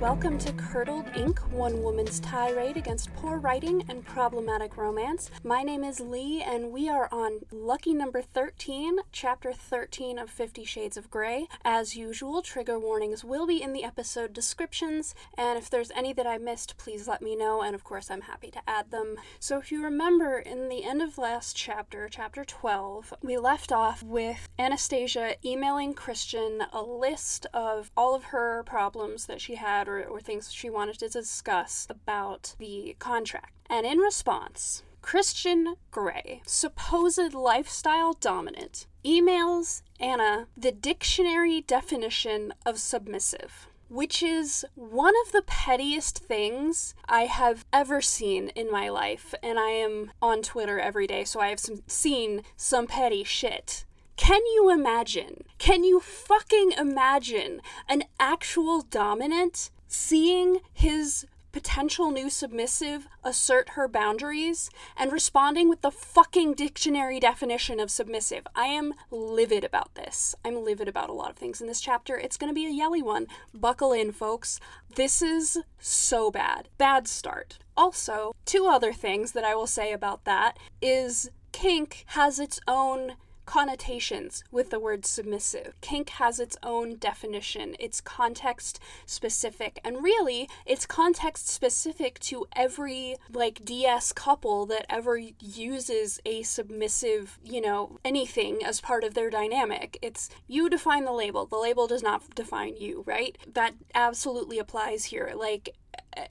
welcome to Curdled Ink, one woman's tirade against poor writing and problematic romance. My name is Leigh, and we are on lucky number 13, chapter 13 of Fifty Shades of Grey. As usual, trigger warnings will be in the episode descriptions, and if there's any that I missed, please let me know, and of course, I'm happy to add them. So, if you remember, in the end of last chapter, chapter 12, we left off with Anastasia emailing Christian a list of all of her problems that she had or, or things she wanted to discuss about the contract. And in response, Christian Grey, supposed lifestyle dominant, emails Ana the dictionary definition of submissive which is one of the pettiest things I have ever seen in my life. And I am on Twitter every day, so I have some, seen some petty shit. Can you imagine? Can you fucking imagine an actual dominant seeing his potential new submissive assert her boundaries and responding with the fucking dictionary definition of submissive. I am livid about this. I'm livid about a lot of things in this chapter. It's going to be a yelly one. Buckle in, folks. This is so bad. Bad start. Also, two other things that I will say about that is kink has its own connotations with the word submissive. Kink has its own definition, it's context specific, and really, it's context specific to every like DS couple that ever uses a submissive, you know, anything as part of their dynamic. It's you define the label, the label does not define you, right? That absolutely applies here. Like,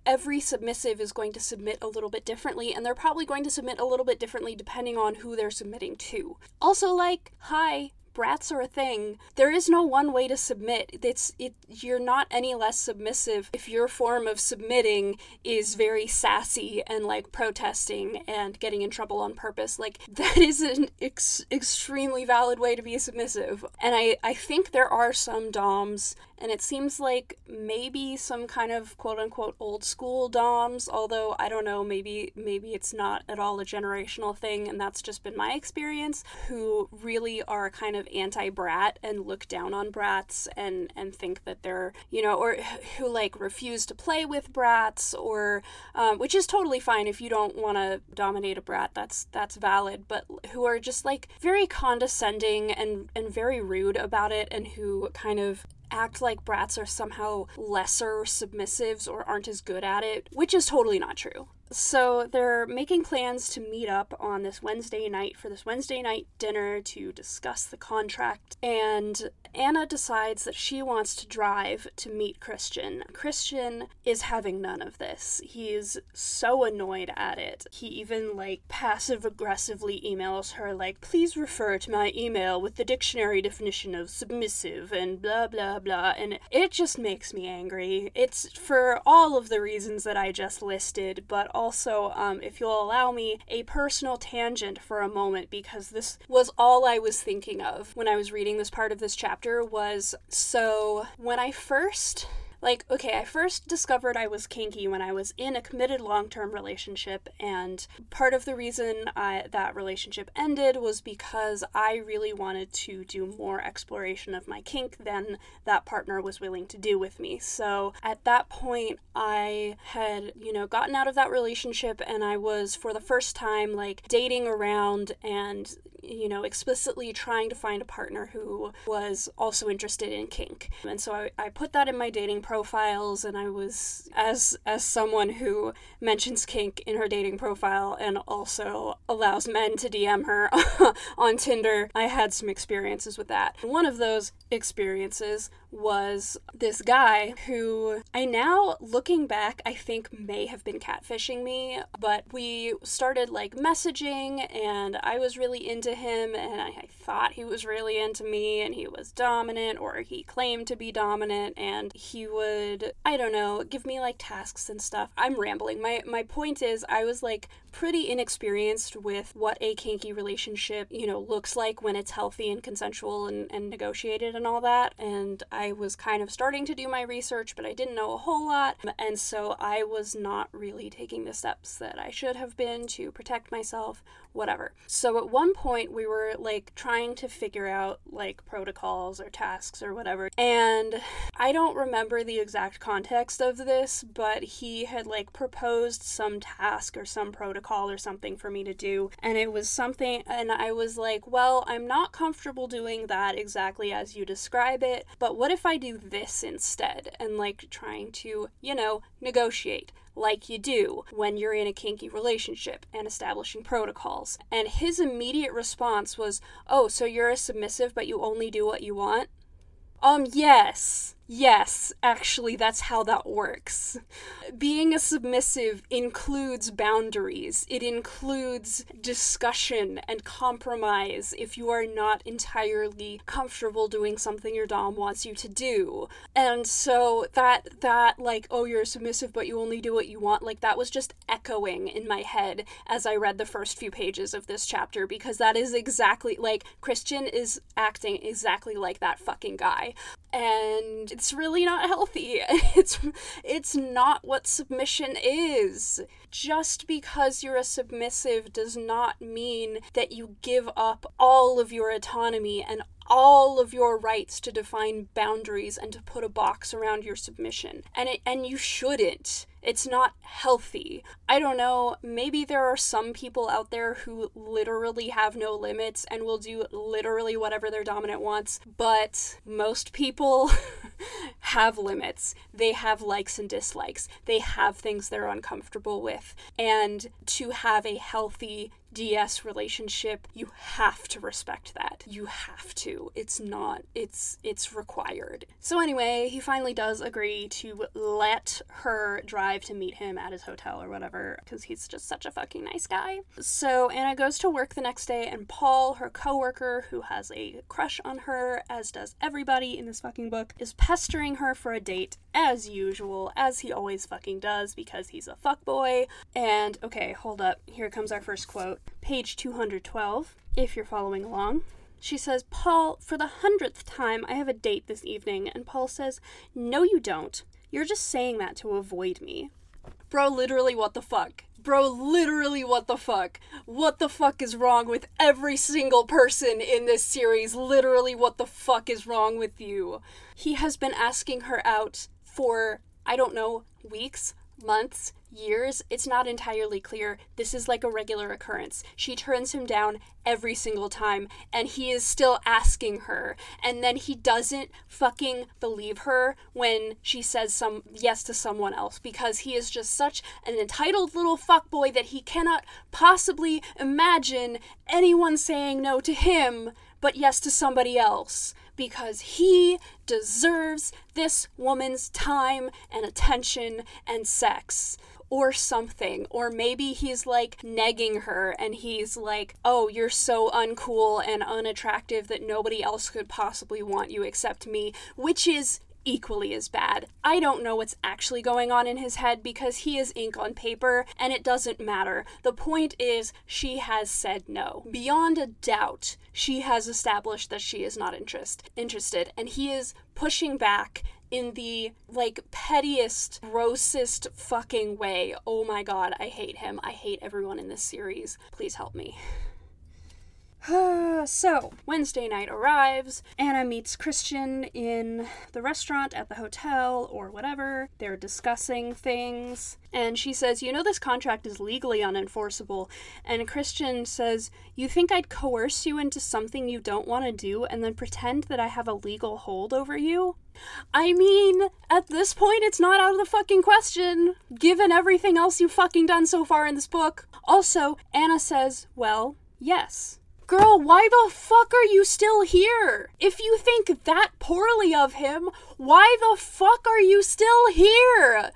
every submissive is going to submit a little bit differently and they're probably going to submit a little bit differently depending on who they're submitting to. Also like, hi, brats are a thing. There is no one way to submit. It's it you're not any less submissive if your form of submitting is very sassy and like protesting and getting in trouble on purpose. Like that is an ex- extremely valid way to be submissive. And I I think there are some doms and it seems like maybe some kind of quote unquote old school doms although i don't know maybe maybe it's not at all a generational thing and that's just been my experience who really are kind of anti-brat and look down on brats and and think that they're you know or who like refuse to play with brats or um, which is totally fine if you don't want to dominate a brat that's that's valid but who are just like very condescending and and very rude about it and who kind of act like brats are somehow lesser submissives or aren't as good at it, which is totally not true. So they're making plans to meet up on this Wednesday night for this Wednesday night dinner to discuss the contract. And Ana decides that she wants to drive to meet Christian. Christian is having none of this. He's so annoyed at it. He even like passive aggressively emails her like, "Please refer to my email with the dictionary definition of submissive and blah blah blah." And it just makes me angry. It's for all of the reasons that I just listed, but also, um, if you'll allow me, a personal tangent for a moment because this was all I was thinking of when I was reading this part of this chapter was so when I first like okay i first discovered i was kinky when i was in a committed long-term relationship and part of the reason I, that relationship ended was because i really wanted to do more exploration of my kink than that partner was willing to do with me. So at that point i had you know gotten out of that relationship and i was for the first time like dating around and you know, explicitly trying to find a partner who was also interested in kink. And so I, I put that in my dating profiles and I was as as someone who mentions kink in her dating profile and also allows men to DM her on Tinder, I had some experiences with that. One of those experiences was this guy who I now, looking back, I think may have been catfishing me, but we started like messaging and I was really into him and I, I thought he was really into me and he was dominant or he claimed to be dominant and he would, I don't know, give me like tasks and stuff. I'm rambling. My, my point is, I was like pretty inexperienced with what a kinky relationship, you know, looks like when it's healthy and consensual and, and negotiated and all that. And I was kind of starting to do my research, but I didn't know a whole lot. And so I was not really taking the steps that I should have been to protect myself whatever. So at one point, we were like trying to figure out like protocols or tasks or whatever. And I don't remember the exact context of this, but he had like proposed some task or some protocol or something for me to do. And it was something, and I was like, well, I'm not comfortable doing that exactly as you describe it, but what if I do this instead? And like trying to, you know, negotiate like you do when you're in a kinky relationship and establishing protocols. And his immediate response was, Oh, so you're a submissive, but you only do what you want? Um, yes. Yes, actually, that's how that works. Being a submissive includes boundaries, it includes discussion and compromise if you are not entirely comfortable doing something your Dom wants you to do. And so that, that, like, oh, you're submissive, but you only do what you want, like, that was just echoing in my head as I read the first few pages of this chapter because that is exactly, like, Christian is acting exactly like that fucking guy. And it's really not healthy. It's it's not what submission is. Just because you're a submissive does not mean that you give up all of your autonomy and all of your rights to define boundaries and to put a box around your submission. And it, and you shouldn't. It's not healthy. I don't know, maybe there are some people out there who literally have no limits and will do literally whatever their dominant wants, but most people have limits. They have likes and dislikes. They have things they're uncomfortable with. And to have a healthy DS relationship, you have to respect that. You have to. It's not it's it's required. So anyway, he finally does agree to let her drive to meet him at his hotel or whatever cuz he's just such a fucking nice guy. So Ana goes to work the next day and Paul, her coworker who has a crush on her as does everybody in this fucking book, is pestering her for a date as usual, as he always fucking does because he's a fuckboy. And okay, hold up. Here comes our first quote. Page 212, if you're following along. She says, Paul, for the hundredth time, I have a date this evening. And Paul says, No, you don't. You're just saying that to avoid me. Bro, literally, what the fuck? Bro, literally, what the fuck? What the fuck is wrong with every single person in this series? Literally, what the fuck is wrong with you? He has been asking her out for, I don't know, weeks, months, years, it's not entirely clear. This is like a regular occurrence. She turns him down every single time, and he is still asking her. And then he doesn't fucking believe her when she says some yes to someone else because he is just such an entitled little fuckboy that he cannot possibly imagine anyone saying no to him but yes to somebody else because he deserves this woman's time and attention and sex or something. Or maybe he's like negging her and he's like, oh, you're so uncool and unattractive that nobody else could possibly want you except me, which is equally as bad. I don't know what's actually going on in his head because he is ink on paper and it doesn't matter. The point is, she has said no. Beyond a doubt, she has established that she is not interest, interested, and he is pushing back in the like pettiest, grossest fucking way. Oh my god, I hate him. I hate everyone in this series. Please help me. so, Wednesday night arrives. Ana meets Christian in the restaurant at the hotel or whatever. They're discussing things. And she says, You know, this contract is legally unenforceable. And Christian says, You think I'd coerce you into something you don't want to do and then pretend that I have a legal hold over you? I mean, at this point, it's not out of the fucking question, given everything else you've fucking done so far in this book. Also, Ana says, Well, yes. Girl, why the fuck are you still here? If you think that poorly of him, why the fuck are you still here?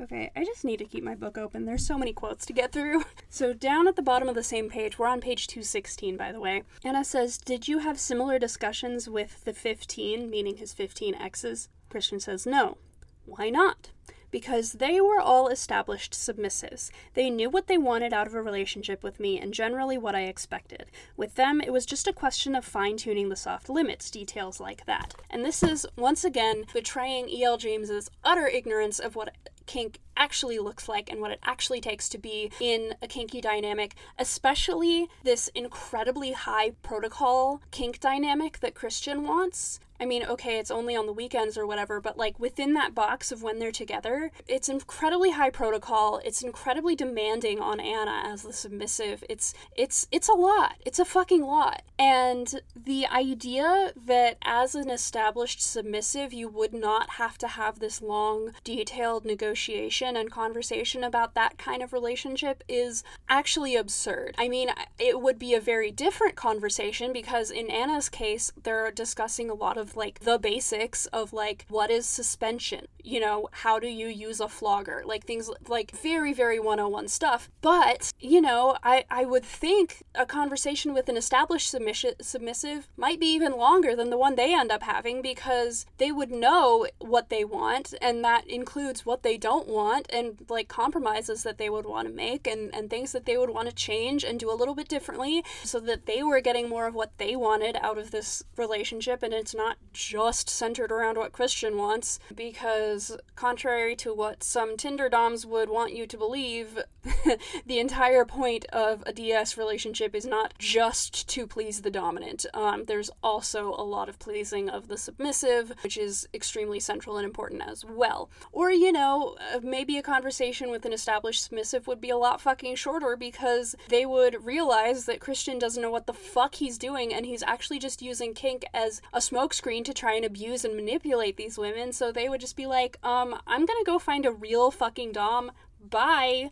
Okay, I just need to keep my book open. There's so many quotes to get through. So, down at the bottom of the same page, we're on page 216, by the way. Ana says, Did you have similar discussions with the 15, meaning his 15 exes? Christian says, No. Why not? Because they were all established submissives. They knew what they wanted out of a relationship with me and generally what I expected. With them, it was just a question of fine tuning the soft limits, details like that. And this is, once again, betraying E.L. James's utter ignorance of what kink actually looks like and what it actually takes to be in a kinky dynamic, especially this incredibly high protocol kink dynamic that Christian wants. I mean, okay, it's only on the weekends or whatever, but like within that box of when they're together, it's incredibly high protocol. It's incredibly demanding on Ana as the submissive. It's it's it's a lot. It's a fucking lot. And the idea that as an established submissive, you would not have to have this long, detailed negotiation and conversation about that kind of relationship is actually absurd. I mean, it would be a very different conversation because in Ana's case, they're discussing a lot of like the basics of like what is suspension? You know how do you use a flogger? Like things like very very 101 stuff. But you know i i would think a conversation with an established submission submissive might be even longer than the one they end up having because they would know what they want and that includes what they don't want and like compromises that they would want to make and and things that they would want to change and do a little bit differently so that they were getting more of what they wanted out of this relationship and it's not just centered around what Christian wants, because contrary to what some Tinder Doms would want you to believe, the entire point of a DS relationship is not just to please the dominant. Um, there's also a lot of pleasing of the submissive, which is extremely central and important as well. Or, you know, uh, maybe a conversation with an established submissive would be a lot fucking shorter because they would realize that Christian doesn't know what the fuck he's doing and he's actually just using kink as a smokescreen to try and abuse and manipulate these women. So they would just be like, um, I'm gonna go find a real fucking Dom. Bye.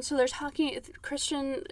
So they're talking. Christian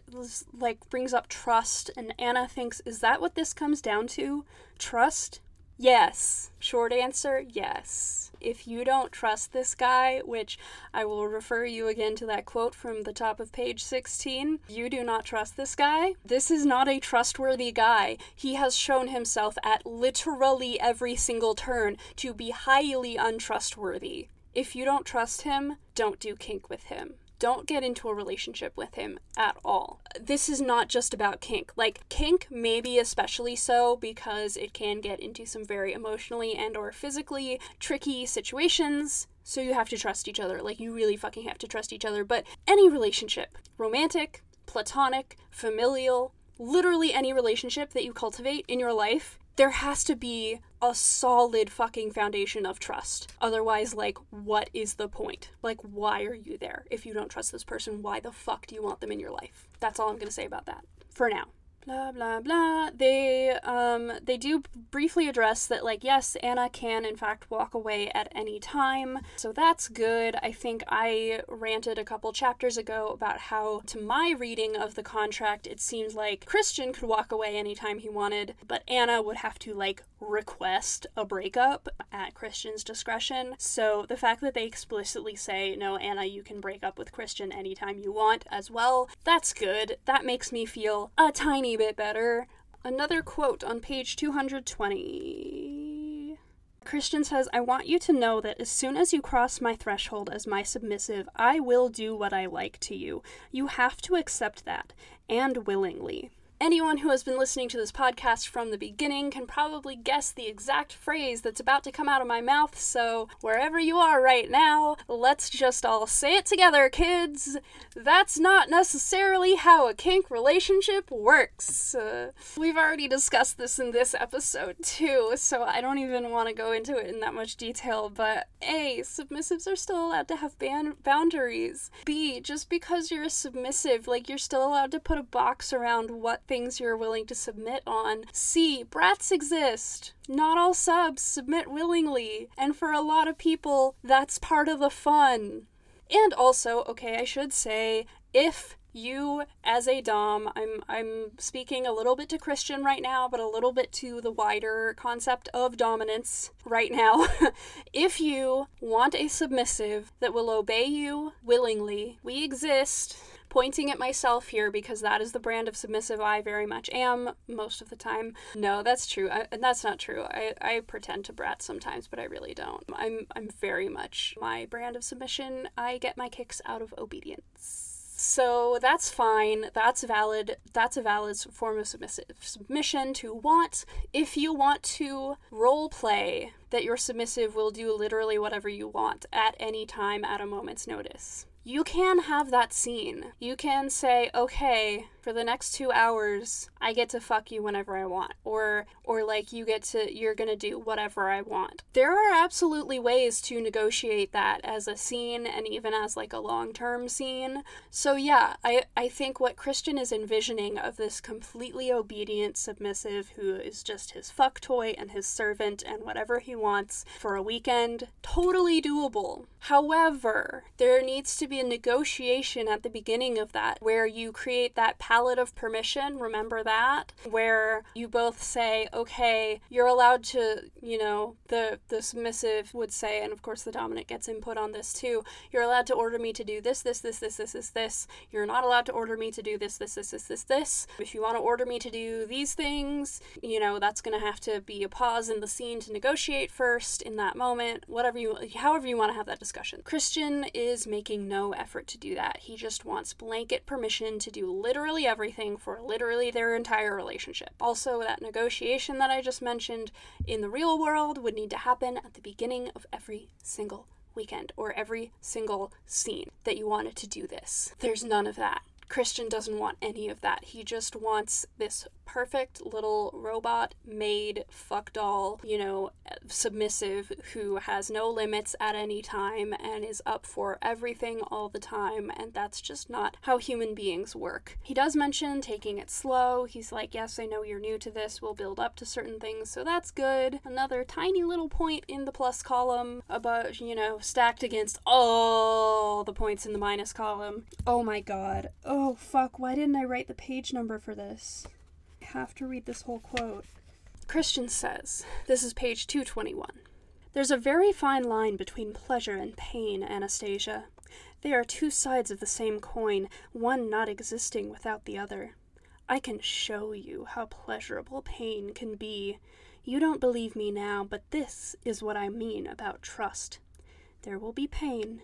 like brings up trust, and Ana thinks, "Is that what this comes down to? Trust? Yes. Short answer, yes. If you don't trust this guy, which I will refer you again to that quote from the top of page 16, you do not trust this guy. This is not a trustworthy guy. He has shown himself at literally every single turn to be highly untrustworthy. If you don't trust him, don't do kink with him don't get into a relationship with him at all. This is not just about kink. Like kink maybe especially so because it can get into some very emotionally and or physically tricky situations. So you have to trust each other. Like you really fucking have to trust each other. But any relationship, romantic, platonic, familial, literally any relationship that you cultivate in your life there has to be a solid fucking foundation of trust. Otherwise, like, what is the point? Like, why are you there? If you don't trust this person, why the fuck do you want them in your life? That's all I'm gonna say about that for now blah blah blah. They um they do briefly address that like yes anna can in fact walk away at any time. So that's good. I think i ranted a couple chapters ago about how to my reading of the contract it seems like christian could walk away anytime he wanted but anna would have to like request a breakup at christian's discretion so the fact that they explicitly say no anna you can break up with christian anytime you want as well that's good that makes me feel a tiny bit better. Another quote on page 220. Christian says, I want you to know that as soon as you cross my threshold as my submissive, I will do what I like to you. You have to accept that, and willingly. Anyone who has been listening to this podcast from the beginning can probably guess the exact phrase that's about to come out of my mouth, so wherever you are right now, let's just all say it together, kids! That's not necessarily how a kink relationship works. Uh, we've already discussed this in this episode too, so I don't even want to go into it in that much detail, but A, submissives are still allowed to have ban- boundaries. B, just because you're a submissive, like you're still allowed to put a box around what things you're willing to submit on. C. Brats exist. Not all subs submit willingly, and for a lot of people, that's part of the fun. And also, okay, I should say, if you as a dom i'm i'm speaking a little bit to christian right now but a little bit to the wider concept of dominance right now if you want a submissive that will obey you willingly we exist pointing at myself here because that is the brand of submissive I very much am most of the time. No, that's true. I, that's not true. I, I pretend to brat sometimes, but I really don't. I'm I'm very much my brand of submission. I get my kicks out of obedience. So that's fine. That's valid. That's a valid form of submissive submission to want. If you want to role play that your submissive will do literally whatever you want at any time at a moment's notice you can have that scene. You can say, okay, for the next two hours, I get to fuck you whenever I want. Or or like you get to you're gonna do whatever I want. There are absolutely ways to negotiate that as a scene and even as like a long-term scene. So yeah, I, I think what Christian is envisioning of this completely obedient submissive who is just his fuck toy and his servant and whatever he wants for a weekend, totally doable. However, there needs to be a negotiation at the beginning of that where you create that palette of permission, remember that? Where you both say, okay, you're allowed to, you know, the, the submissive would say, and of course the dominant gets input on this too, you're allowed to order me to do this, this, this, this, this, this, this. You're not allowed to order me to do this, this, this, this, this, this. If you want to order me to do these things, you know, that's going to have to be a pause in the scene to negotiate first in that moment, whatever you, however you want to have that discussion. Christian is making no effort to do that. He just wants blanket permission to do literally everything for literally their entire relationship. Also, that negotiation that I just mentioned in the real world would need to happen at the beginning of every single weekend or every single scene that you wanted to do this. There's none of that. Christian doesn't want any of that. He just wants this perfect little robot made fuck doll, you know, submissive who has no limits at any time and is up for everything all the time. And that's just not how human beings work. He does mention taking it slow. He's like, Yes, I know you're new to this. We'll build up to certain things. So that's good. Another tiny little point in the plus column about, you know, stacked against all the points in the minus column. Oh my god. Oh Oh, fuck. Why didn't I write the page number for this? I have to read this whole quote. Christian says, this is page 221. There's a very fine line between pleasure and pain, Anastasia. They are two sides of the same coin, one not existing without the other. I can show you how pleasurable pain can be. You don't believe me now, but this is what I mean about trust. There will be pain,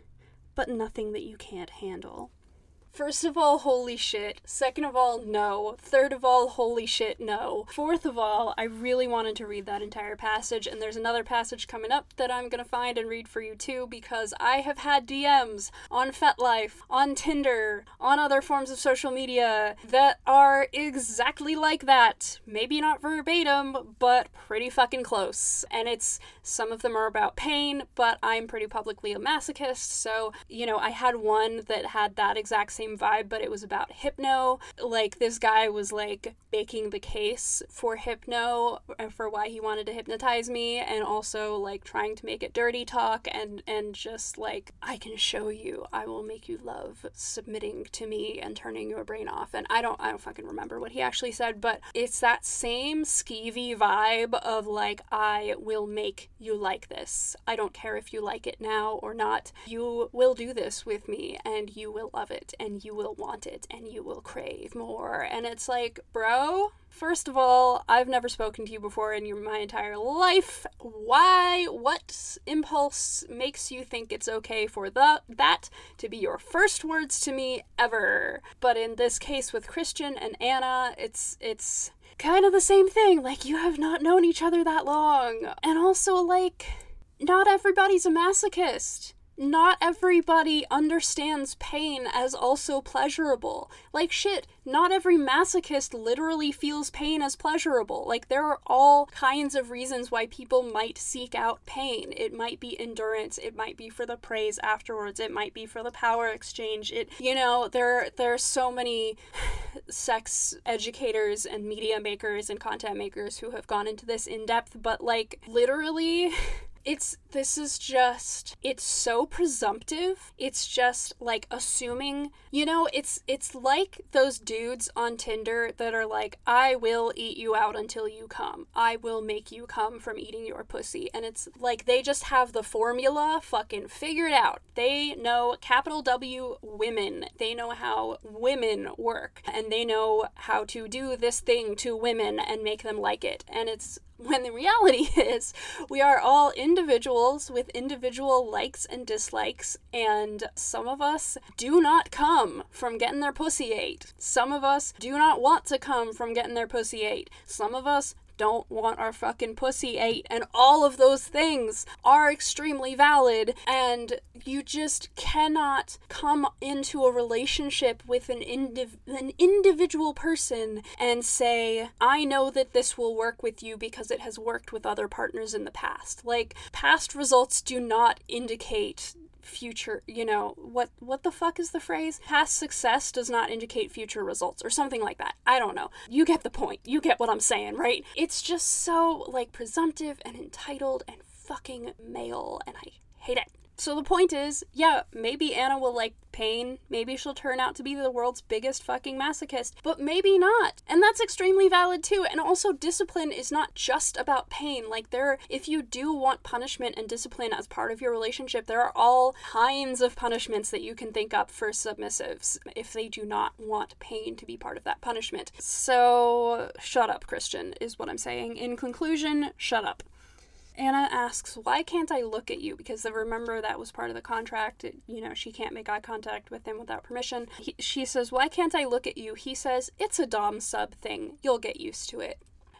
but nothing that you can't handle. First of all, holy shit. Second of all, no. Third of all, holy shit, no. Fourth of all, I really wanted to read that entire passage, and there's another passage coming up that I'm gonna find and read for you too, because I have had DMs on FetLife, on Tinder, on other forms of social media that are exactly like that. Maybe not verbatim, but pretty fucking close. And it's some of them are about pain, but I'm pretty publicly a masochist, so, you know, I had one that had that exact same same vibe, but it was about hypno. Like this guy was like making the case for hypno uh, for why he wanted to hypnotize me and also like trying to make it dirty talk and and just like I can show you. I will make you love submitting to me and turning your brain off. And I don't I don't fucking remember what he actually said, but it's that same skeevy vibe of like I will make you like this. I don't care if you like it now or not. You will do this with me and you will love it and you will want it and you will crave more. And it's like, bro, first of all, I've never spoken to you before in your, my entire life. Why? What impulse makes you think it's okay for the that to be your first words to me ever? But in this case with Christian and Ana, it's it's kind of the same thing. Like you have not known each other that long. And also like not everybody's a masochist not everybody understands pain as also pleasurable. Like, shit, not every masochist literally feels pain as pleasurable. Like, there are all kinds of reasons why people might seek out pain. It might be endurance, it might be for the praise afterwards, it might be for the power exchange. It, you know, there, there are so many sex educators and media makers and content makers who have gone into this in depth, but like, literally. it's this is just it's so presumptive. It's just like assuming you know it's it's like those dudes on tinder that are like i will eat you out until you come. I will make you come from eating your pussy. And it's like they just have the formula fucking figured out. They know capital w women. They know how women work. And they know how to do this thing to women and make them like it. And it's when the reality is we are all individuals with individual likes and dislikes and some of us do not come from getting their pussy ate. Some of us do not want to come from getting their pussy ate. Some of us don't want our fucking pussy ate. And all of those things are extremely valid. And you just cannot come into a relationship with an, indiv- an individual person and say, I know that this will work with you because it has worked with other partners in the past. Like, past results do not indicate future you know what what the fuck is the phrase? Past success does not indicate future results or something like that. I don't know. You get the point. You get what i'm saying right? It's just so like presumptive and entitled and fucking male and i hate it so the point is, yeah, maybe Ana will like pain. Maybe she'll turn out to be the world's biggest fucking masochist, but maybe not. And that's extremely valid too. And also discipline is not just about pain. Like there if you do want punishment and discipline as part of your relationship, there are all kinds of punishments that you can think up for submissives if they do not want pain to be part of that punishment. So shut up, Christian, is what I'm saying. In conclusion, shut up. Ana asks, Why can't I look at you? Because remember, that was part of the contract. It, you know, she can't make eye contact with him without permission. He, she says, Why can't I look at you? He says, It's a Dom sub thing. You'll get used to it.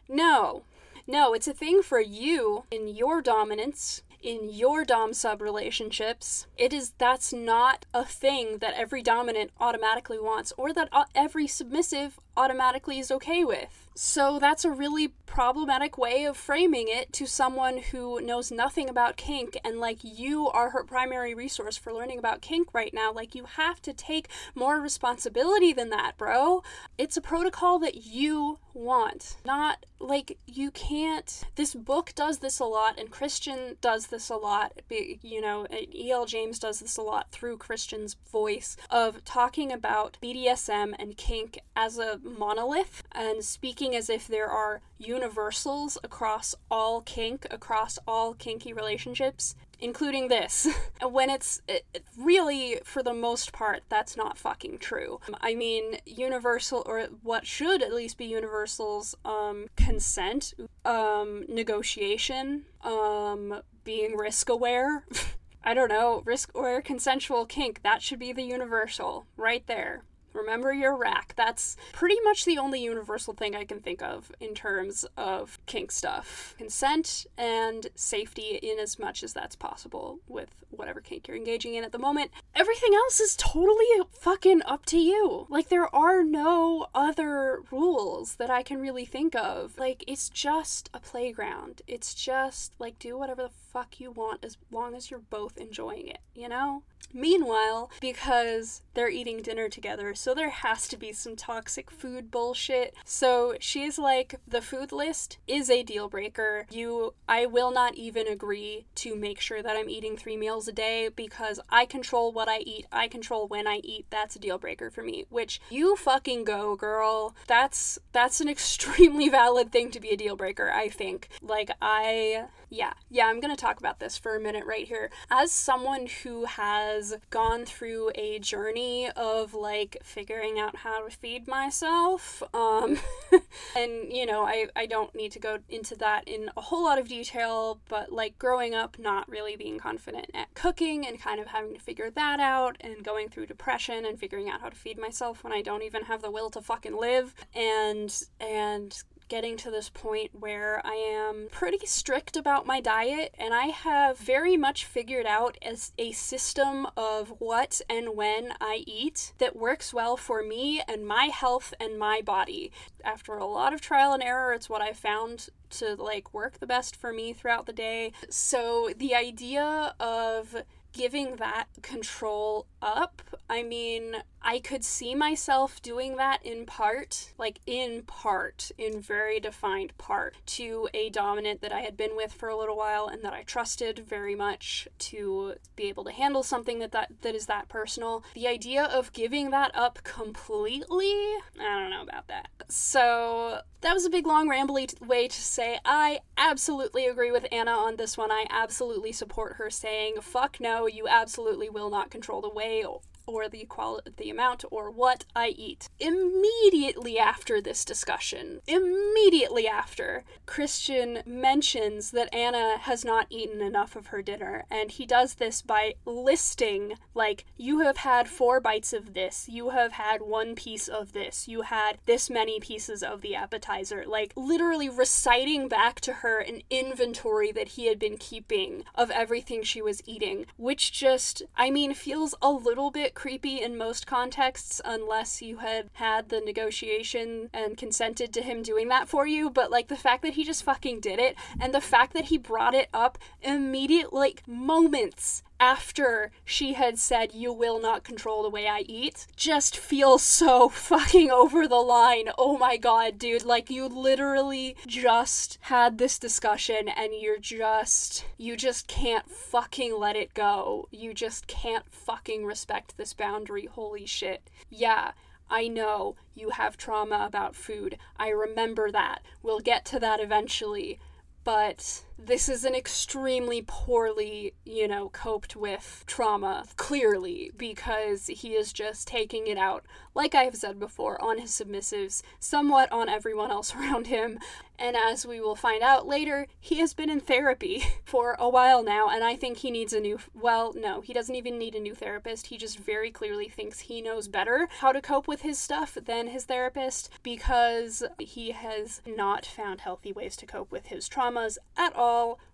No. No, it's a thing for you in your dominance in your dom sub relationships it is that's not a thing that every dominant automatically wants or that uh, every submissive automatically is okay with so that's a really problematic way of framing it to someone who knows nothing about kink and like you are her primary resource for learning about kink right now. Like you have to take more responsibility than that, bro. It's a protocol that you want, not like you can't. This book does this a lot and Christian does this a lot. You know, E.L. James does this a lot through Christian's voice of talking about BDSM and kink as a monolith and speaking speaking as if there are universals across all kink, across all kinky relationships, including this. when it's it, really, for the most part, that's not fucking true. I mean, universal, or what should at least be universals, um, consent, um, negotiation, um, being risk aware. I don't know, risk aware consensual kink, that should be the universal right there. Remember your rack. That's pretty much the only universal thing I can think of in terms of kink stuff. Consent and safety in as much as that's possible with whatever kink you're engaging in at the moment. Everything else is totally fucking up to you. Like there are no other rules that I can really think of. Like it's just a playground. It's just like do whatever the fuck you want as long as you're both enjoying it, you know? Meanwhile, because they're eating dinner together, so there has to be some toxic food bullshit. So she's like, the food list is a deal breaker. You, I will not even agree to make sure that I'm eating three meals a day because I control what I eat, I control when I eat. That's a deal breaker for me. Which you fucking go, girl. That's that's an extremely valid thing to be a deal breaker, I think. Like I yeah, yeah, I'm gonna talk about this for a minute right here. As someone who has gone through a journey of like figuring out how to feed myself, um, and you know, I, I don't need to go into that in a whole lot of detail, but like growing up not really being confident at cooking and kind of having to figure that out and going through depression and figuring out how to feed myself when I don't even have the will to fucking live and and getting to this point where I am pretty strict about my diet and I have very much figured out as a system of what and when I eat that works well for me and my health and my body. After a lot of trial and error, it's what I found to like work the best for me throughout the day. So the idea of giving that control up. I mean, I could see myself doing that in part, like in part, in very defined part, to a dominant that I had been with for a little while and that I trusted very much to be able to handle something that that, that is that personal. The idea of giving that up completely, I don't know about that. So that was a big, long, rambly way to say I absolutely agree with Ana on this one. I absolutely support her saying, fuck no, you absolutely will not control the way or the equal the amount or what I eat. Immediately after this discussion, immediately after, Christian mentions that Ana has not eaten enough of her dinner, and he does this by listing like you have had four bites of this, you have had one piece of this, you had this many pieces of the appetizer, like literally reciting back to her an inventory that he had been keeping of everything she was eating, which just I mean feels a little bit creepy in most contexts unless you had had the negotiation and consented to him doing that for you, but like the fact that he just fucking did it and the fact that he brought it up immediate like moments after she had said, You will not control the way I eat, just feels so fucking over the line. Oh my god, dude. Like, you literally just had this discussion and you're just. You just can't fucking let it go. You just can't fucking respect this boundary. Holy shit. Yeah. I know you have trauma about food. I remember that. We'll get to that eventually but this is an extremely poorly, you know, coped with trauma, clearly, because he is just taking it out, like I have said before, on his submissives, somewhat on everyone else around him. And as we will find out later, he has been in therapy for a while now, and I think he needs a new. Well, no, he doesn't even need a new therapist. He just very clearly thinks he knows better how to cope with his stuff than his therapist because he has not found healthy ways to cope with his traumas at all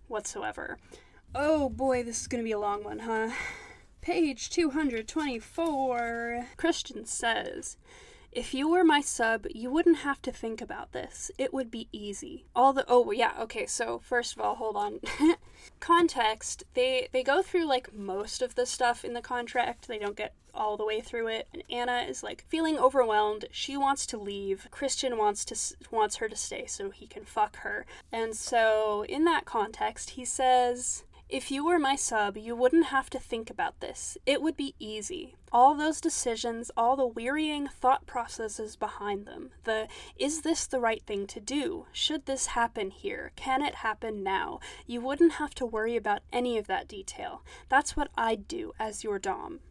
whatsoever. Oh boy, this is gonna be a long one, huh? Page 224. Christian says, if you were my sub, you wouldn't have to think about this. It would be easy. All the oh yeah, okay, so first of all, hold on. Context, they they go through like most of the stuff in the contract. They don't get all the way through it. And Ana is like feeling overwhelmed. She wants to leave. Christian wants to wants her to stay so he can fuck her. And so in that context, he says if you were my sub, you wouldn't have to think about this. It would be easy. All those decisions, all the wearying thought processes behind them. The is this the right thing to do? Should this happen here? Can it happen now? You wouldn't have to worry about any of that detail. That's what I'd do as your Dom.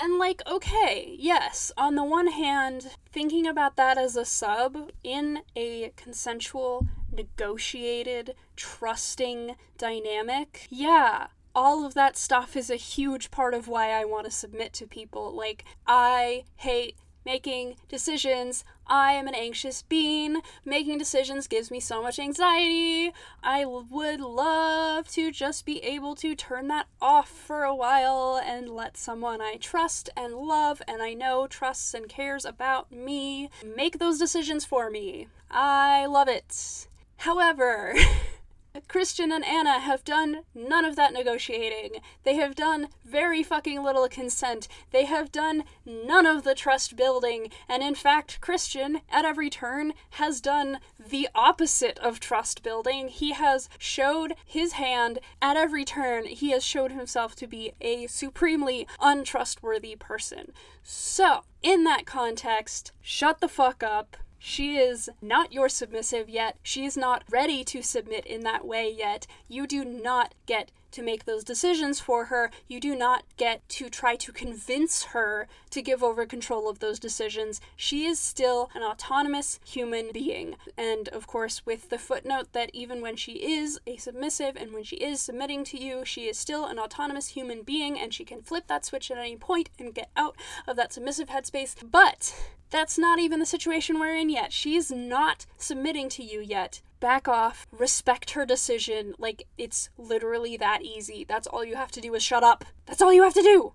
And, like, okay, yes, on the one hand, thinking about that as a sub in a consensual, negotiated, trusting dynamic, yeah, all of that stuff is a huge part of why I want to submit to people. Like, I hate making decisions. I am an anxious being. Making decisions gives me so much anxiety. I would love to just be able to turn that off for a while and let someone I trust and love and I know trusts and cares about me make those decisions for me. I love it. However, Christian and Ana have done none of that negotiating. They have done very fucking little consent. They have done none of the trust building. And in fact, Christian, at every turn, has done the opposite of trust building. He has showed his hand at every turn. He has showed himself to be a supremely untrustworthy person. So, in that context, shut the fuck up she is not your submissive yet. She is not ready to submit in that way yet. You do not get to make those decisions for her. You do not get to try to convince her to give over control of those decisions. She is still an autonomous human being. And of course, with the footnote that even when she is a submissive and when she is submitting to you, she is still an autonomous human being and she can flip that switch at any point and get out of that submissive headspace. But that's not even the situation we're in yet. She's not submitting to you yet. Back off, respect her decision. Like, it's literally that easy. That's all you have to do is shut up. That's all you have to do!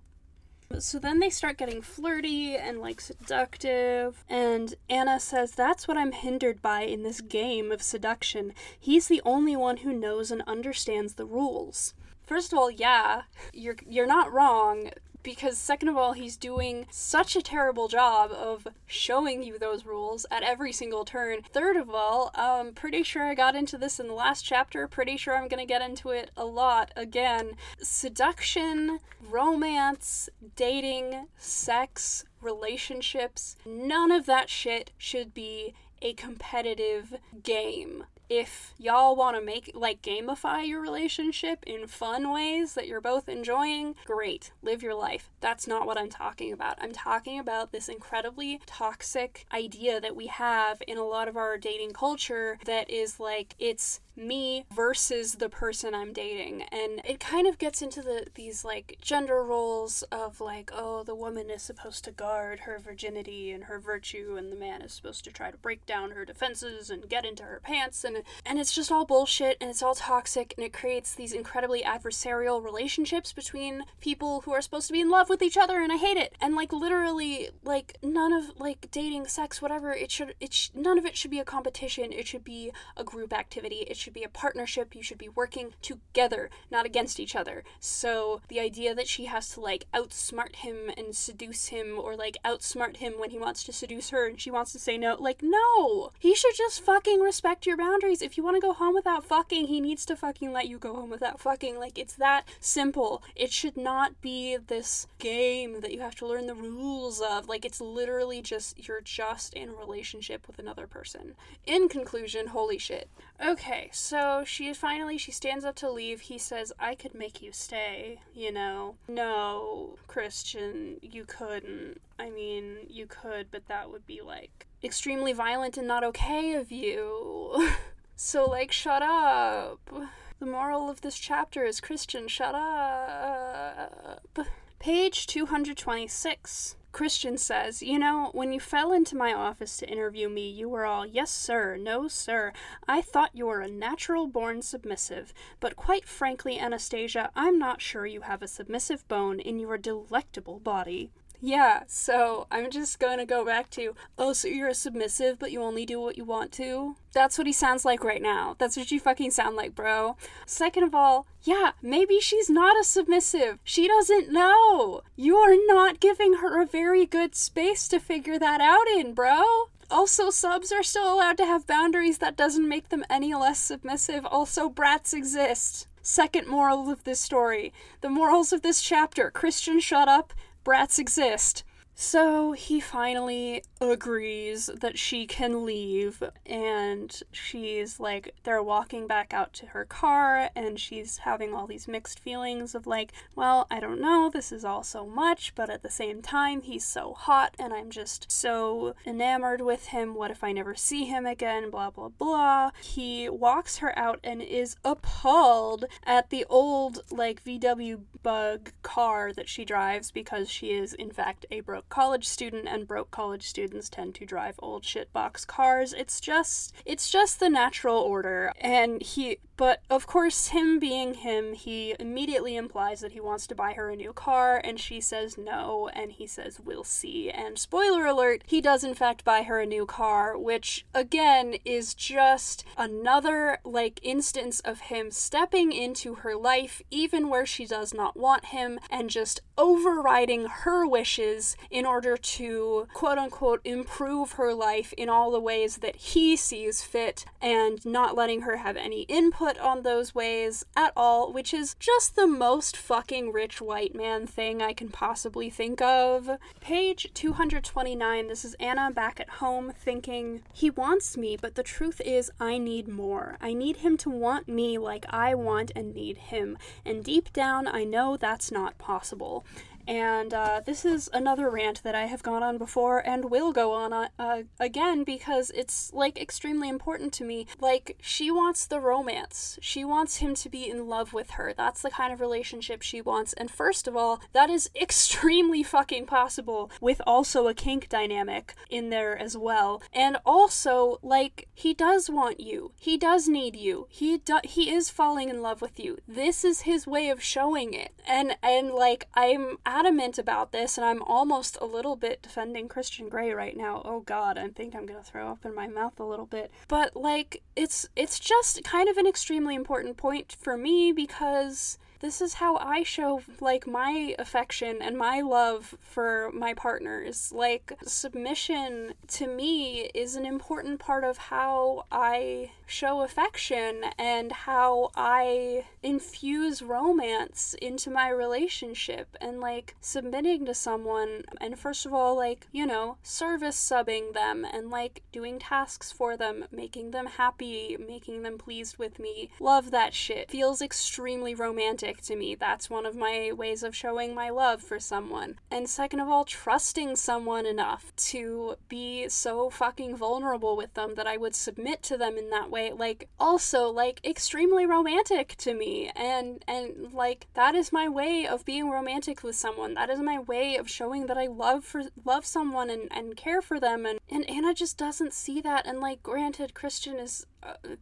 So then they start getting flirty and like seductive, and Ana says, That's what I'm hindered by in this game of seduction. He's the only one who knows and understands the rules. First of all, yeah, you're you're not wrong because second of all he's doing such a terrible job of showing you those rules at every single turn. Third of all i'm pretty sure i got into this in the last chapter. Pretty sure i'm gonna get into it a lot again. Seduction romance dating sex relationships none of that shit should be a competitive game if y'all want to make like gamify your relationship in fun ways that you're both enjoying, great. Live your life. That's not what I'm talking about. I'm talking about this incredibly toxic idea that we have in a lot of our dating culture that is like it's me versus the person I'm dating. And it kind of gets into the these like gender roles of like, oh, the woman is supposed to guard her virginity and her virtue and the man is supposed to try to break down her defenses and get into her pants and and it's just all bullshit and it's all toxic and it creates these incredibly adversarial relationships between people who are supposed to be in love with each other and I hate it. And like literally like none of like dating, sex, whatever, it should it sh- none of it should be a competition. It should be a group activity. It should be a partnership. You should be working together, not against each other. So the idea that she has to like outsmart him and seduce him or like outsmart him when he wants to seduce her and she wants to say no, like no. He should just fucking respect your boundaries. If you want to go home without fucking, he needs to fucking let you go home without fucking. Like it's that simple. It should not be this game that you have to learn the rules of. Like it's literally just you're just in a relationship with another person. In conclusion, holy shit. Okay, so she finally she stands up to leave. He says, "I could make you stay." You know, no, Christian, you couldn't. I mean, you could, but that would be like extremely violent and not okay of you. so like, shut up. The moral of this chapter is Christian, shut up. Page 226. Christian says, You know, when you fell into my office to interview me, you were all, Yes, sir, no, sir. I thought you were a natural born submissive, but quite frankly, Anastasia, I'm not sure you have a submissive bone in your delectable body. Yeah, so I'm just gonna go back to, oh, so you're a submissive, but you only do what you want to? That's what he sounds like right now. That's what you fucking sound like, bro. Second of all, yeah, maybe she's not a submissive. She doesn't know. You are not giving her a very good space to figure that out in, bro. Also, subs are still allowed to have boundaries. That doesn't make them any less submissive. Also, brats exist. Second moral of this story. The morals of this chapter Christian, shut up brats exist. So he finally agrees that she can leave, and she's like, they're walking back out to her car, and she's having all these mixed feelings of like, well, I don't know, this is all so much, but at the same time, he's so hot, and I'm just so enamored with him. What if I never see him again? Blah, blah, blah. He walks her out and is appalled at the old, like, VW bug car that she drives because she is, in fact, a broke college student, and broke college students tend to drive old shitbox cars. It's just it's just the natural order. And he but of course, him being him, he immediately implies that he wants to buy her a new car, and she says no, and he says, We'll see. And spoiler alert, he does in fact buy her a new car, which again is just another like instance of him stepping into her life, even where she does not want him, and just overriding her wishes in order to quote unquote improve her life in all the ways that he sees fit, and not letting her have any input on those ways at all, which is just the most fucking rich white man thing I can possibly think of. Page 229, this is Ana back at home thinking, He wants me, but the truth is, I need more. I need him to want me like I want and need him. And deep down, I know that's not possible. And uh, this is another rant that I have gone on before and will go on uh, uh, again because it's like extremely important to me. Like, she wants the romance. She wants him to be in love with her. That's the kind of relationship she wants. And first of all, that is extremely fucking possible with also a kink dynamic in there as well. And also, like, he does want you. He does need you. He do- he is falling in love with you. This is his way of showing it. And and like I'm adamant about this, and I'm almost a little bit defending Christian Grey right now. Oh God, I think I'm gonna throw up in my mouth a little bit. But like, it's it's just kind of an extremely important point for me because this is how I show like my affection and my love for my partners. Like submission to me is an important part of how I show affection and how I infuse romance into my relationship and like submitting to someone and first of all like, you know, service subbing them and like doing tasks for them, making them happy, making them pleased with me. Love that shit. Feels extremely romantic to me. That's one of my ways of showing my love for someone. And second of all, trusting someone enough to be so fucking vulnerable with them that I would submit to them in that way. Like also like extremely romantic to me. And and like that is my way of being romantic with someone. That is my way of showing that I love for love someone and and care for them. And and Ana just doesn't see that. And like granted Christian is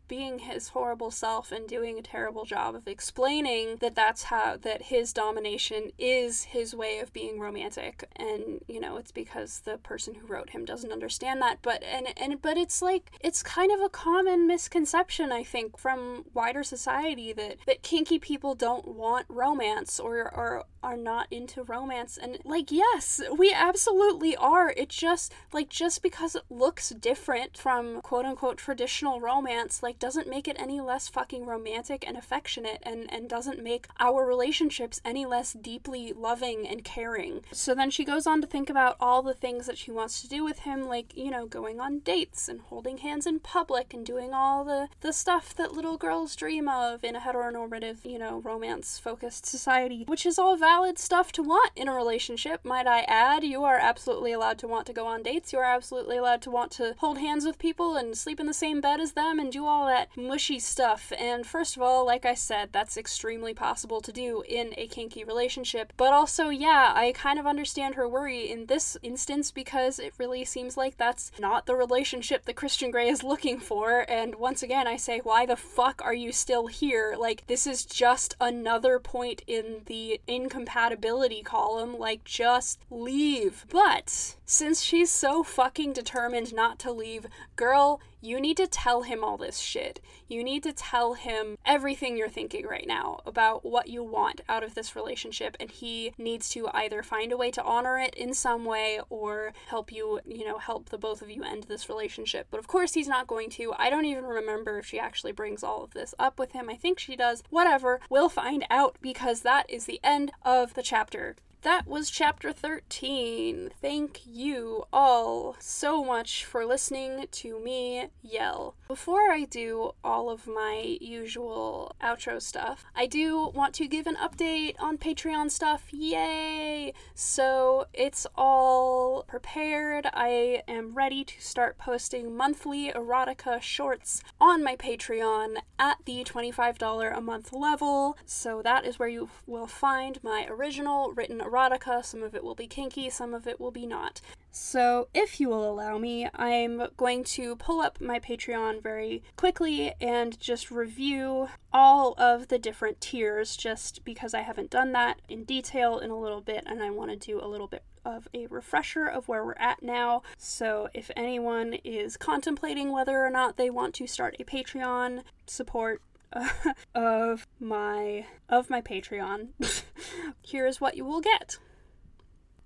being his horrible self and doing a terrible job of explaining that that's how that his domination is his way of being romantic. And you know it's because the person who wrote him doesn't understand that. But and and but it's like it's kind of a common misconception i think from wider society that that kinky people don't want romance or or are not into romance. And like yes we absolutely are. It just like just because it looks different from quote unquote traditional romance like doesn't make it any less fucking romantic and affectionate and and doesn't make our relationships any less deeply loving and caring so then she goes on to think about all the things that she wants to do with him like you know going on dates and holding hands in public and doing all the the stuff that little girls dream of in a heteronormative you know romance focused society which is all valid stuff to want in a relationship, might I add. You are absolutely allowed to want to go on dates. You are absolutely allowed to want to hold hands with people and sleep in the same bed as them and do all that mushy stuff. And first of all, like I said, that's extremely possible to do in a kinky relationship. But also, yeah, I kind of understand her worry in this instance because it really seems like that's not the relationship that Christian Grey is looking for. And once again, I say, why the fuck are you still here? Like, this is just another point in the incompatibility column, like just leave. But since she's so fucking determined not to leave, girl, you need to tell him all this shit. You need to tell him everything you're thinking right now about what you want out of this relationship, and he needs to either find a way to honor it in some way or help you, you know, help the both of you end this relationship. But of course, he's not going to. I don't even remember if she actually brings all of this up with him. I think she does. Whatever. We'll find out because that is the end of the chapter that was chapter 13. Thank you all so much for listening to me yell. Before I do all of my usual outro stuff, I do want to give an update on Patreon stuff. Yay! So it's all prepared. I am ready to start posting monthly erotica shorts on my Patreon at the $25 a month level. So that is where you will find my original written erotica. Some of it will be kinky, some of it will be not. So, if you will allow me, I'm going to pull up my Patreon very quickly and just review all of the different tiers just because I haven't done that in detail in a little bit and I want to do a little bit of a refresher of where we're at now. So, if anyone is contemplating whether or not they want to start a Patreon support of my of my Patreon, here is what you will get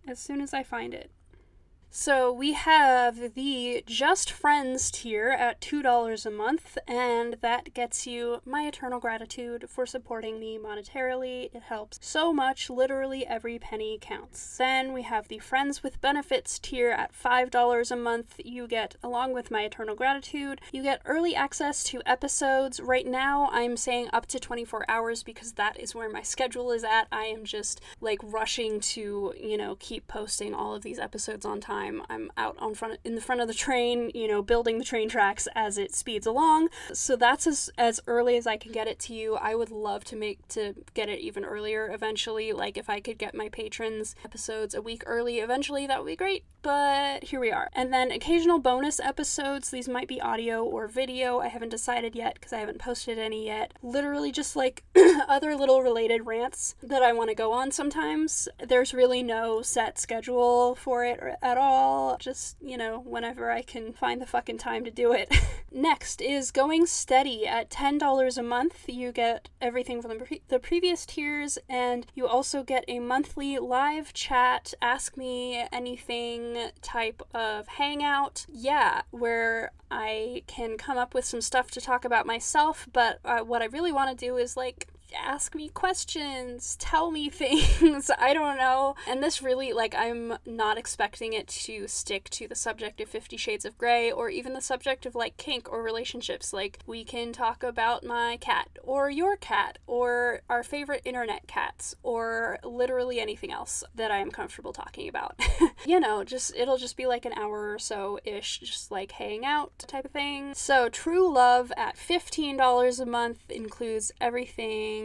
as soon as I find it. So we have the Just Friends tier at $2 a month, and that gets you my eternal gratitude for supporting me monetarily. It helps so much, literally every penny counts. Then we have the Friends with Benefits tier at $5 a month. You get, along with my eternal gratitude, you get early access to episodes. Right now, I'm saying up to 24 hours because that is where my schedule is at. I am just like rushing to, you know, keep posting all of these episodes on time time. I'm out on front in the front of the train, you know, building the train tracks as it speeds along. So that's as as early as I can get it to you. I would love to make to get it even earlier eventually. Like if I could get my patrons episodes a week early eventually, that would be great. But here we are. And then occasional bonus episodes. These might be audio or video. I haven't decided yet because I haven't posted any yet. Literally just like other little related rants that I want to go on sometimes. There's really no set schedule for it at all all, just, you know, whenever I can find the fucking time to do it. Next is Going Steady at $10 a month. You get everything from the, pre- the previous tiers, and you also get a monthly live chat, ask me anything type of hangout. Yeah, where I can come up with some stuff to talk about myself, but uh, what I really want to do is like ask me questions, tell me things. I don't know. And this really, like, I'm not expecting it to stick to the subject of Fifty Shades of Grey or even the subject of, like, kink or relationships. Like, we can talk about my cat or your cat or our favorite internet cats or literally anything else that I am comfortable talking about. you know, just, it'll just be like an hour or so ish, just like hang out type of thing. So, True Love at $15 a month includes everything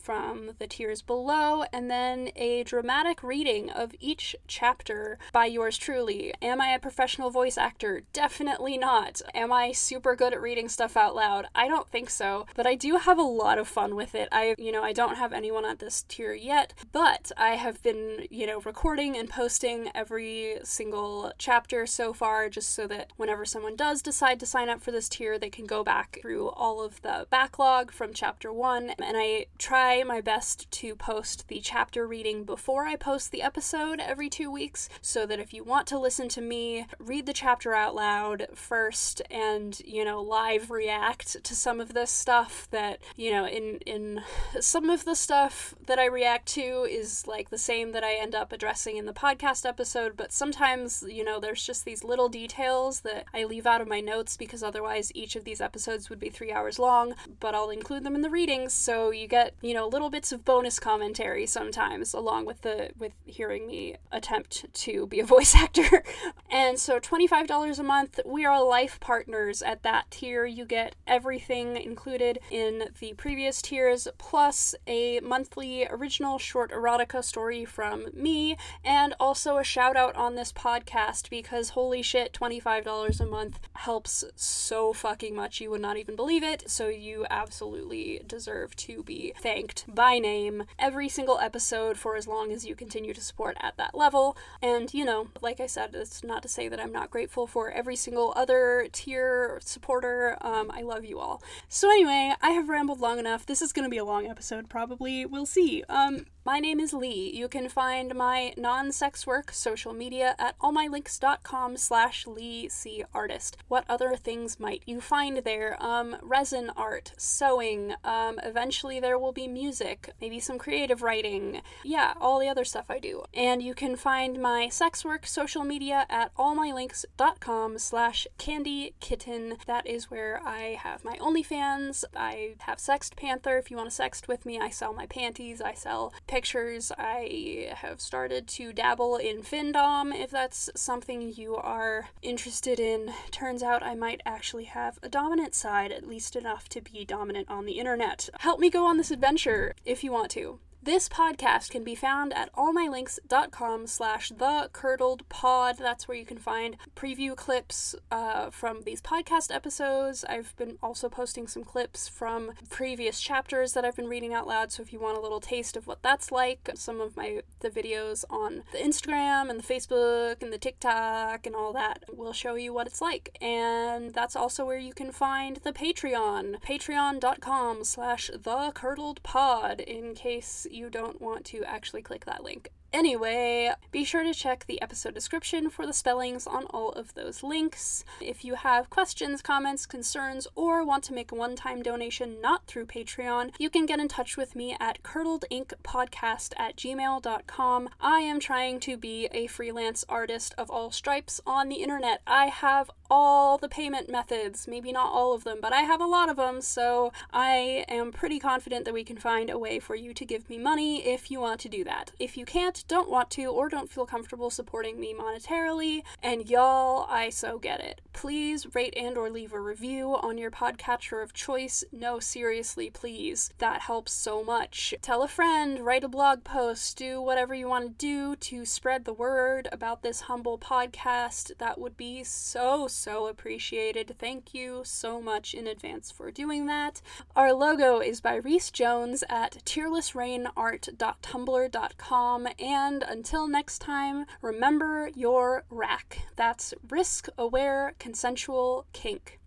from the tiers below, and then a dramatic reading of each chapter by yours truly. Am I a professional voice actor? Definitely not. Am I super good at reading stuff out loud? I don't think so, but I do have a lot of fun with it. I, you know, I don't have anyone at this tier yet, but I have been, you know, recording and posting every single chapter so far just so that whenever someone does decide to sign up for this tier, they can go back through all of the backlog from chapter 1 and I try my best to post the chapter reading before I post the episode every two weeks, so that if you want to listen to me read the chapter out loud first and, you know, live react to some of this stuff that, you know, in in some of the stuff that I react to is like the same that I end up addressing in the podcast episode, but sometimes, you know, there's just these little details that I leave out of my notes because otherwise each of these episodes would be three hours long, but I'll include them in the readings. So you get, you know, little bits of bonus commentary sometimes along with the with hearing me attempt to be a voice actor. and so $25 a month, we are life partners at that tier. You get everything included in the previous tiers plus a monthly original short erotica story from me and also a shout out on this podcast because holy shit, $25 a month helps so fucking much. You would not even believe it. So you absolutely deserve to be thanked by name every single episode for as long as you continue to support at that level. And, you know, like I said, it's not to say that I'm not grateful for every single other tier supporter. Um, I love you all. So, anyway, I have rambled long enough. This is going to be a long episode, probably. We'll see. Um, my name is Leigh. You can find my non-sex work social media at allmylinks.com slash Leigh C Artist. What other things might you find there? Um, resin art, sewing, um, eventually there will be music, maybe some creative writing. Yeah, all the other stuff I do. And you can find my sex work social media at allmylinks.com slash Candi Kitten. That is where I have my OnlyFans. I have Sext Panther. If you want to sext with me, I sell my panties. I sell pictures. I have started to dabble in Findom if that's something you are interested in. Turns out I might actually have a dominant side, at least enough to be dominant on the internet. Help me go on this adventure if you want to. This podcast can be found at allmylinks.com slash the curdled pod. That's where you can find preview clips uh, from these podcast episodes. I've been also posting some clips from previous chapters that I've been reading out loud. So if you want a little taste of what that's like, some of my the videos on the Instagram and the Facebook and the TikTok and all that will show you what it's like. And that's also where you can find the Patreon. Patreon.com slash the curdled pod in case you don't want to actually click that link. Anyway, be sure to check the episode description for the spellings on all of those links. If you have questions, comments, concerns, or want to make a one time donation not through Patreon, you can get in touch with me at curdledinkpodcast at gmail.com. I am trying to be a freelance artist of all stripes on the internet. I have all the payment methods, maybe not all of them, but I have a lot of them, so I am pretty confident that we can find a way for you to give me money if you want to do that. If you can't, don't want to, or don't feel comfortable supporting me monetarily, and y'all, I so get it. Please rate and or leave a review on your podcatcher of choice. No, seriously, please. That helps so much. Tell a friend, write a blog post, do whatever you want to do to spread the word about this humble podcast. That would be so so appreciated. Thank you so much in advance for doing that. Our logo is by Rhys Jones at tearlessrainart.tumblr.com. until next time, remember your rack. That's risk aware consensual kink.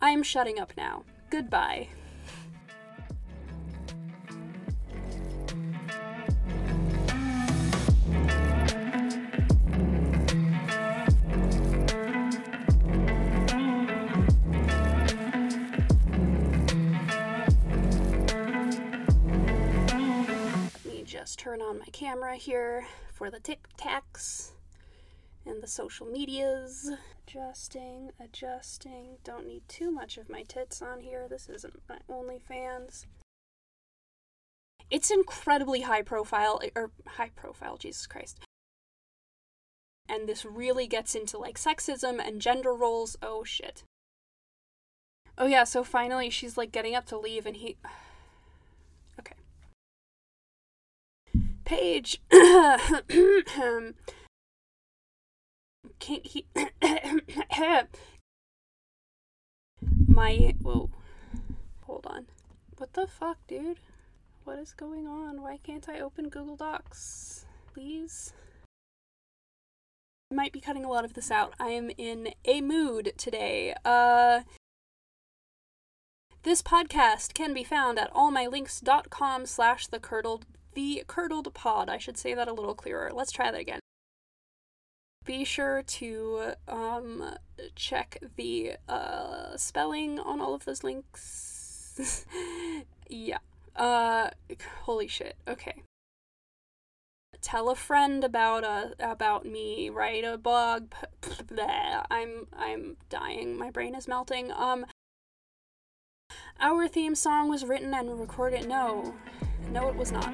I'm shutting up now. Goodbye. Just turn on my camera here for the tic tacs and the social medias. Adjusting, adjusting. Don't need too much of my tits on here. This isn't my OnlyFans. It's incredibly high profile, eh, or high profile, Jesus Christ. And this really gets into like sexism and gender roles. Oh shit. Oh yeah, so finally she's like getting up to leave and he page. Can't he? My whoa. Hold on. What the fuck, dude? What is going on? Why can't I open Google Docs? Please. I might be cutting a lot of this out. I am in a mood today. Uh this podcast can be found at allmylinks.com slash the curdled the curdled pod. I should say that a little clearer. Let's try that again. Be sure to um, check the uh, spelling on all of those links. yeah. Uh, holy shit. Okay. Tell a friend about uh about me. Write a blog. I'm I'm dying. My brain is melting. Um. Our theme song was written and recorded. No. No, it was not.